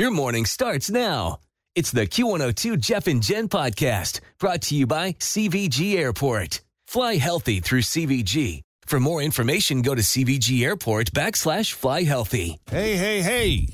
Your morning starts now. It's the Q102 Jeff and Jen podcast brought to you by CVG Airport. Fly healthy through CVG. For more information, go to CVG Airport backslash fly healthy. Hey, hey, hey.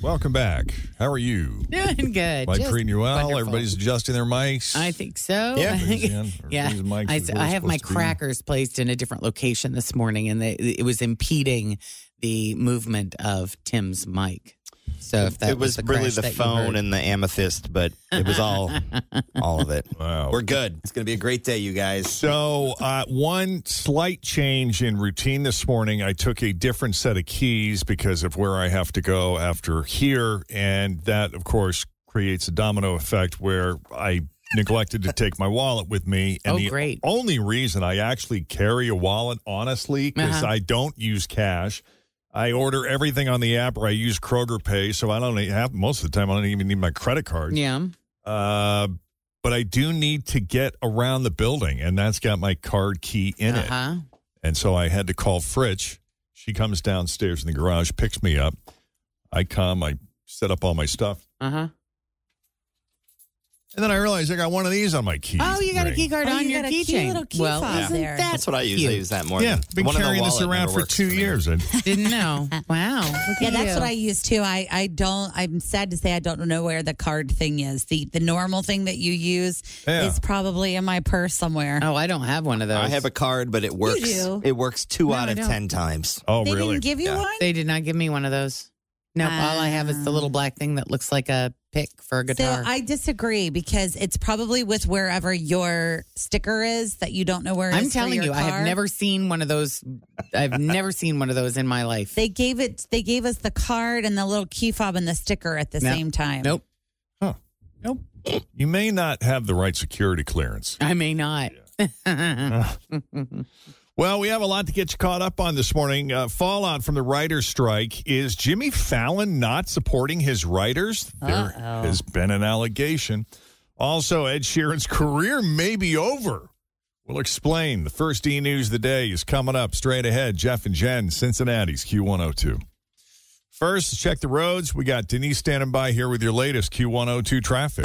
Welcome back. How are you? Doing good. Like Just treating you well? wonderful. Everybody's adjusting their mics? I think so. Yeah. Everybody's in. yeah. Everybody's mics I, is where I it's have my supposed to be. crackers placed in a different location this morning, and they, it was impeding the movement of Tim's mic. So if that it was the really the phone and the amethyst, but it was all all of it. Wow. We're good. It's going to be a great day, you guys. So, uh, one slight change in routine this morning. I took a different set of keys because of where I have to go after here. And that, of course, creates a domino effect where I neglected to take my wallet with me. And Oh, the great. only reason I actually carry a wallet, honestly, because Uh-huh. I don't use cash. I order everything on the app or I use Kroger Pay. So I don't have, most of the time, I don't even need my credit card. Yeah. Uh, but I do need to get around the building, and that's got my card key in it. Uh-huh. And so I had to call Fritch. She comes downstairs in the garage, picks me up. I come, I set up all my stuff. Uh-huh. And then I realized I got one of these on my key. Oh, you got a ring. key card Oh, on you your got a cute keychain. little key well, fob isn't there. that That's what I use. I use that more. Yeah, than- been one in the carrying this wallet around never for works two me. years. And Didn't know. Wow. Look Yeah, at that's you. what I use too. I, I don't. I'm sad to say I don't know where the card thing is. The the normal thing that you use Yeah. is probably in my purse somewhere. Oh, I don't have one of those. I have a card, but it works. do. It works two No, out I of don't. ten times. oh, they really? didn't give you Yeah. one. They did not give me one of those. No, all I have is the little black thing that looks like a pick for a So. I disagree because it's probably with wherever your sticker is that you don't know where. it I'm is for telling your you, I have never seen one of those. I've never seen one of those in my life. They gave it. They gave us the card and the little key fob and the sticker at the No. same time. Nope. Huh. Nope. You may not have the right security clearance. I may not. Uh. Well, we have a lot to get you caught up on this morning. Uh, fallout from the writers' strike is Jimmy Fallon not supporting his writers? There Uh-oh. has been an allegation. Also, Ed Sheeran's career may be over. We'll explain. The first E News of the day is coming up straight ahead. Jeff and Jen, Cincinnati's Q102. First, check the roads. We got Denise standing by here with your latest Q102 traffic.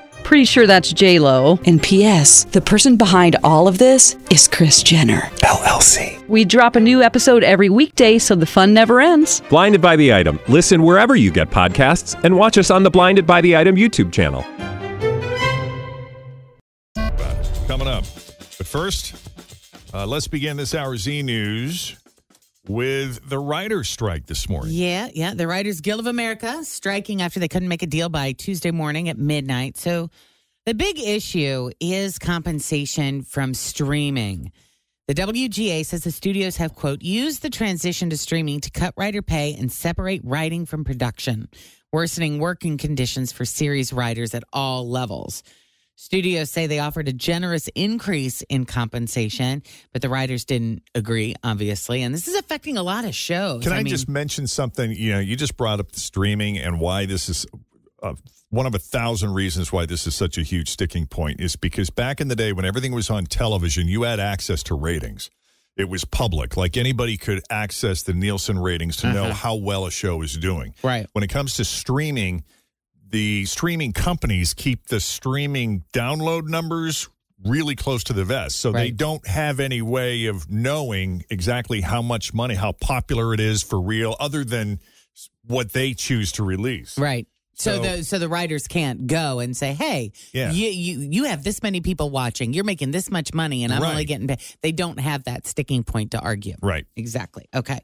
Pretty sure that's J Lo. And P.S. The person behind all of this is Kris Jenner. LLC. We drop a new episode every weekday, so the fun never ends. Blinded by the item. Listen wherever you get podcasts, and watch us on the Blinded by the Item YouTube channel. coming up. But first, uh, let's begin this hour's E News with the writer's strike this morning. Yeah, yeah. The Writers Guild of America striking after they couldn't make a deal by Tuesday morning at midnight. So the big issue is compensation from streaming. The WGA says the studios have, quote, used the transition to streaming to cut writer pay and separate writing from production, worsening working conditions for series writers at all levels. Studios say they offered a generous increase in compensation, but the writers didn't agree, obviously. And this is affecting a lot of shows. Can I, mean, just mention something? You know, you just brought up the streaming and why this is uh, one of a thousand reasons why this is such a huge sticking point is because back in the day when everything was on television, you had access to ratings. It was public. Like anybody could access the Nielsen ratings to know Uh-huh. how well a show is doing. Right. When it comes to streaming, the streaming companies keep the streaming download numbers really close to the vest. So they don't have any way of knowing exactly how much money, how popular it is for real, other than what they choose to release. Right. So, So- the so the writers can't go and say, "Hey, Yeah. you you you have this many people watching. You're making this much money, and I'm only getting." Paid. They don't have that sticking point to argue. Right. Exactly. Okay.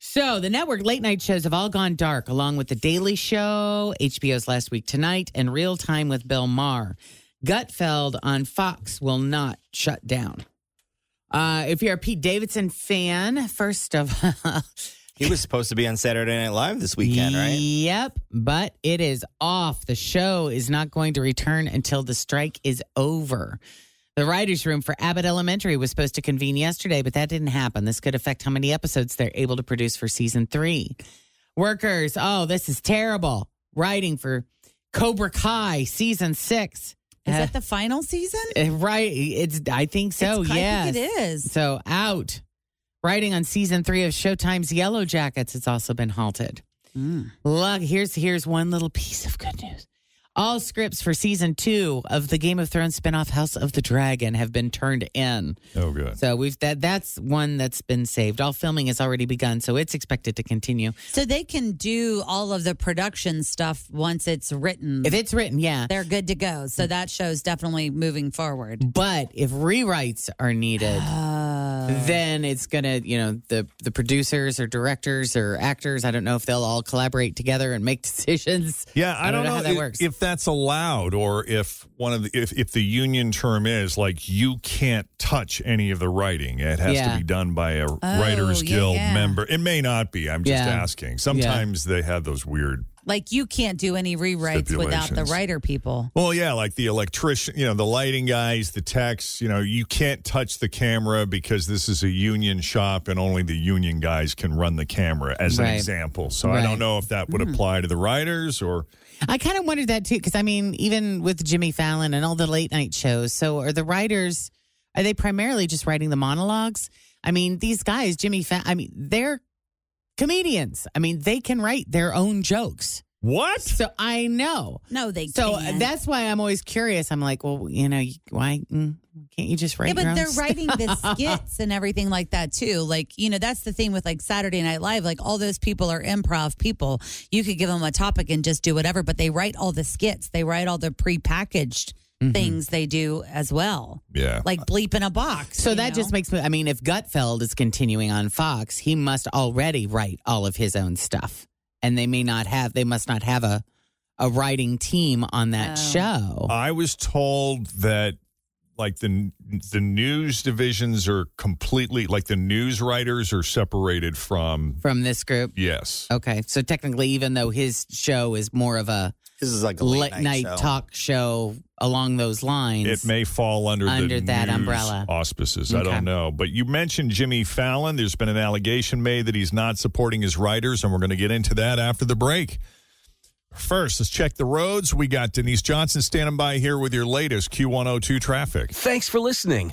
So the network late night shows have all gone dark, along with the Daily Show, HBO's Last Week Tonight, and Real Time with Bill Maher. Gutfeld on Fox will not shut down. Uh, if you're a Pete Davidson fan, first of all, He was supposed to be on Saturday Night Live this weekend, right? Yep, but it is off. The show is not going to return until the strike is over. The writers' room for Abbott Elementary was supposed to convene yesterday, but that didn't happen. This could affect how many episodes they're able to produce for season three. Workers, oh, this is terrible. Writing for Cobra Kai season six. Is Uh, that the final season? uh, right? It's. I think so. Yeah, I think it is. So out. Writing on season three of Showtime's Yellowjackets, it's also been halted. Mm. Look, here's here's one little piece of good news. All scripts for season two of the Game of Thrones spinoff House of the Dragon have been turned in. Oh, good. So we've that that's one that's been saved. All filming has already begun, so it's expected to continue. So they can do all of the production stuff once it's written. If it's written, yeah. They're good to go. So that show's definitely moving forward. But if rewrites are needed, oh. Then it's gonna, you know, the the producers or directors or actors. I don't know if they'll all collaborate together and make decisions. Yeah, I, don't, know, how that if, works. if that's allowed or if one of the if, if the union term is like you can't touch any of the writing. It has Yeah. to be done by a oh, writers yeah, guild yeah. member. It may not be. I'm just Yeah. asking. Sometimes they have those weird Like you can't do any rewrites without the writer people. Well, yeah, like the electrician, you know, the lighting guys, the techs, you know, you can't touch the camera because this is a union shop and only the union guys can run the camera as an example. So I don't know if that would hmm. apply to the writers or I kind of wondered that too, because I mean, even with Jimmy Fallon and all the late night shows, so are the writers, are they primarily just writing the monologues? I mean, these guys, Jimmy Fallon, I mean, they're comedians. I mean, they can write their own jokes. what? So I know. No, they So can't. that's why I'm always curious. I'm like, well, you know, why mm, can't you just write? yeah, your but own they're stuff? writing the skits and everything like that too. Like, you know, that's the thing with like Saturday Night Live. Like, all those people are improv people. You could give them a topic and just do whatever, but they write all the skits. They write all the prepackaged Mm-hmm. things they do as well. Yeah. Like bleep in a box. So that know? just makes me. I mean, if Gutfeld is continuing on Fox, he must already write all of his own stuff, and they may not have. They must not have a a writing team on that Oh. show. I was told that like the the news divisions are completely like the news writers are separated from from this group. yes. Okay, so technically, even though his show is more of a This is like a late, late, night, night, show. talk show along those lines, It may fall under, Under the that news umbrella. auspices. I don't know. But you mentioned Jimmy Fallon. There's been an allegation made that he's not supporting his writers, and we're going to get into that after the break. First, let's check the roads. We got Denise Johnson standing by here with your latest Q102 traffic. Thanks for listening